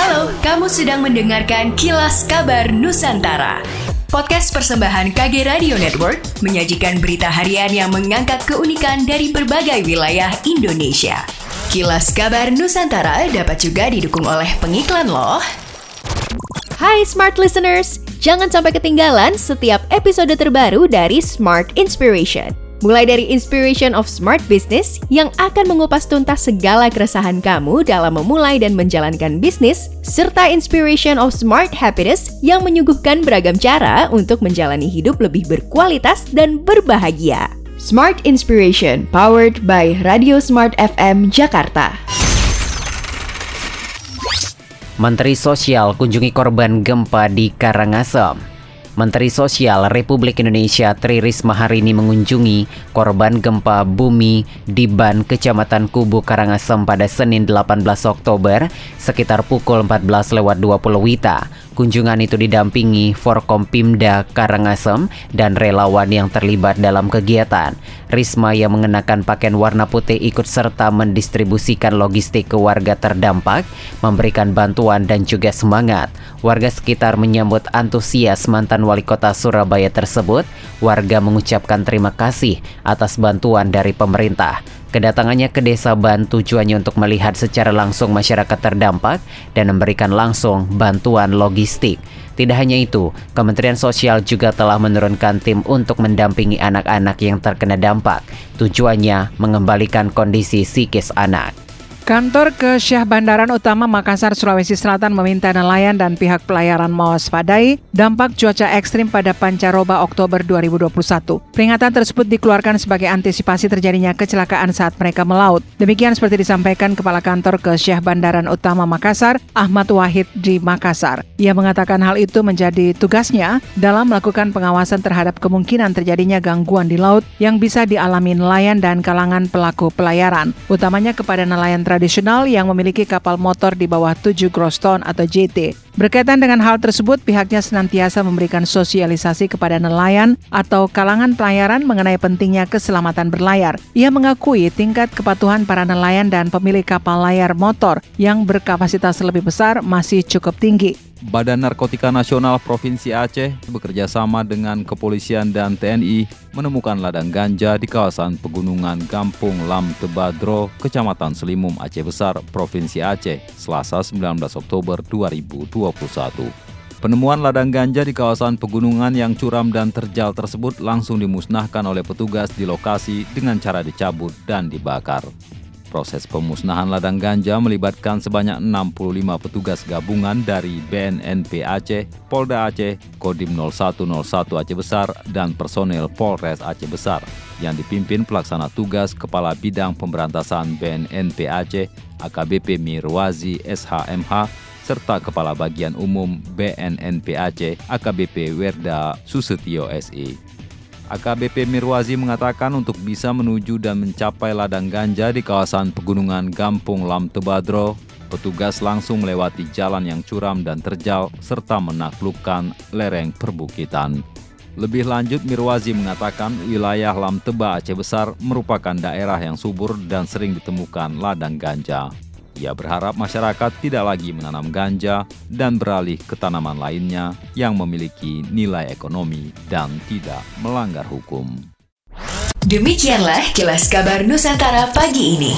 Halo, kamu sedang mendengarkan Kilas Kabar Nusantara. Podcast persembahan KG Radio Network menyajikan berita harian yang mengangkat keunikan dari berbagai wilayah Indonesia. Kilas Kabar Nusantara dapat juga didukung oleh pengiklan loh. Hai Smart Listeners, jangan sampai ketinggalan setiap episode terbaru dari Smart Inspiration. Mulai dari Inspiration of Smart Business yang akan mengupas tuntas segala keresahan kamu dalam memulai dan menjalankan bisnis, serta Inspiration of Smart Happiness yang menyuguhkan beragam cara untuk menjalani hidup lebih berkualitas dan berbahagia. Smart Inspiration, powered by Radio Smart FM Jakarta. Menteri Sosial kunjungi korban gempa di Karangasem. Menteri Sosial Republik Indonesia Tri Risma hari ini mengunjungi korban gempa bumi di Ban, Kecamatan Kubu, Karangasem pada Senin 18 Oktober sekitar pukul 14 lewat 20 Wita. Kunjungan itu didampingi Forkompimda Karangasem dan relawan yang terlibat dalam kegiatan. Risma yang mengenakan pakaian warna putih ikut serta mendistribusikan logistik ke warga terdampak, memberikan bantuan dan juga semangat. Warga sekitar menyambut antusias mantan wali kota Surabaya tersebut. Warga mengucapkan terima kasih atas bantuan dari pemerintah. Kedatangannya ke desa Ban tujuannya untuk melihat secara langsung masyarakat terdampak dan memberikan langsung bantuan logistik. Tidak hanya itu, Kementerian Sosial juga telah menurunkan tim untuk mendampingi anak-anak yang terkena dampak. Tujuannya mengembalikan kondisi psikis anak. Kantor Kesyah Bandaran Utama Makassar, Sulawesi Selatan meminta nelayan dan pihak pelayaran mewaspadai dampak cuaca ekstrim pada pancaroba Oktober 2021. Peringatan tersebut dikeluarkan sebagai antisipasi terjadinya kecelakaan saat mereka melaut. Demikian seperti disampaikan Kepala Kantor Kesyah Bandaran Utama Makassar, Ahmad Wahid di Makassar. Ia mengatakan hal itu menjadi tugasnya dalam melakukan pengawasan terhadap kemungkinan terjadinya gangguan di laut yang bisa dialami nelayan dan kalangan pelaku pelayaran, utamanya kepada nelayan tradisional tradisional yang memiliki kapal motor di bawah 7 gross ton atau JT. Berkaitan dengan hal tersebut, pihaknya senantiasa memberikan sosialisasi kepada nelayan atau kalangan pelayaran mengenai pentingnya keselamatan berlayar. Ia mengakui tingkat kepatuhan para nelayan dan pemilik kapal layar motor yang berkapasitas lebih besar masih cukup tinggi. Badan Narkotika Nasional Provinsi Aceh bekerja sama dengan kepolisian dan TNI menemukan ladang ganja di kawasan pegunungan Kampung Lam Tebadro, Kecamatan Selimum Aceh Besar, Provinsi Aceh, Selasa 19 Oktober 2021. Penemuan ladang ganja di kawasan pegunungan yang curam dan terjal tersebut langsung dimusnahkan oleh petugas di lokasi dengan cara dicabut dan dibakar. Proses pemusnahan ladang ganja melibatkan sebanyak 65 petugas gabungan dari BNNP Aceh, Polda Aceh, Kodim 0101 Aceh Besar, dan personel Polres Aceh Besar yang dipimpin pelaksana tugas Kepala Bidang Pemberantasan BNNP Aceh, AKBP Mirwazi SHMH, serta Kepala Bagian Umum BNNP Aceh, AKBP Werda Susetio SI. AKBP Mirwazi mengatakan untuk bisa menuju dan mencapai ladang ganja di kawasan pegunungan Gampung Lam Tebadro, petugas langsung melewati jalan yang curam dan terjal serta menaklukkan lereng perbukitan. Lebih lanjut, Mirwazi mengatakan wilayah Lam Teba Aceh Besar merupakan daerah yang subur dan sering ditemukan ladang ganja. Ia berharap masyarakat tidak lagi menanam ganja dan beralih ke tanaman lainnya yang memiliki nilai ekonomi dan tidak melanggar hukum. Demikianlah kilas kabar Nusantara pagi ini.